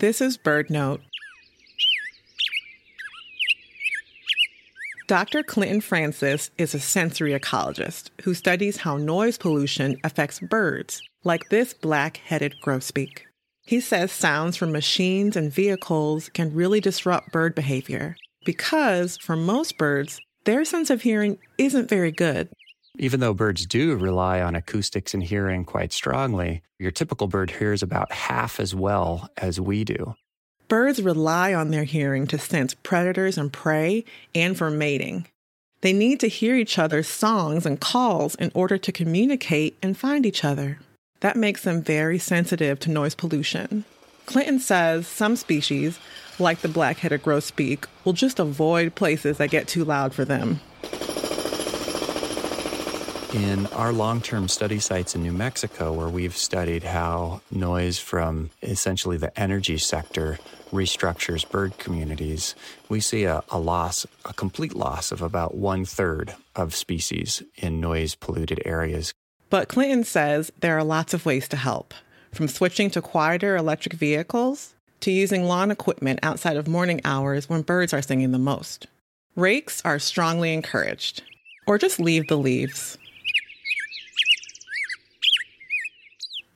This is BirdNote. Dr. Clinton Francis is a sensory ecologist who studies how noise pollution affects birds, like this black headed grosbeak. He says sounds from machines and vehicles can really disrupt bird behavior because, for most birds, their sense of hearing isn't very good. Even though birds do rely on acoustics and hearing quite strongly, your typical bird hears about half as well as we do. Birds rely on their hearing to sense predators and prey and for mating. They need to hear each other's songs and calls in order to communicate and find each other. That makes them very sensitive to noise pollution. Clinton says some species, like the black headed grosbeak, will just avoid places that get too loud for them. In our long term study sites in New Mexico, where we've studied how noise from essentially the energy sector restructures bird communities, we see a, a loss, a complete loss of about one third of species in noise polluted areas. But Clinton says there are lots of ways to help, from switching to quieter electric vehicles to using lawn equipment outside of morning hours when birds are singing the most. Rakes are strongly encouraged, or just leave the leaves.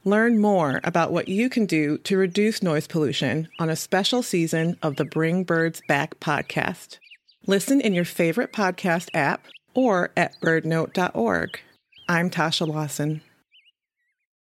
Learn more about what you can do to reduce noise pollution on a special season of the Bring Birds Back podcast. Listen in your favorite podcast app or at birdnote.org. I'm Tasha Lawson.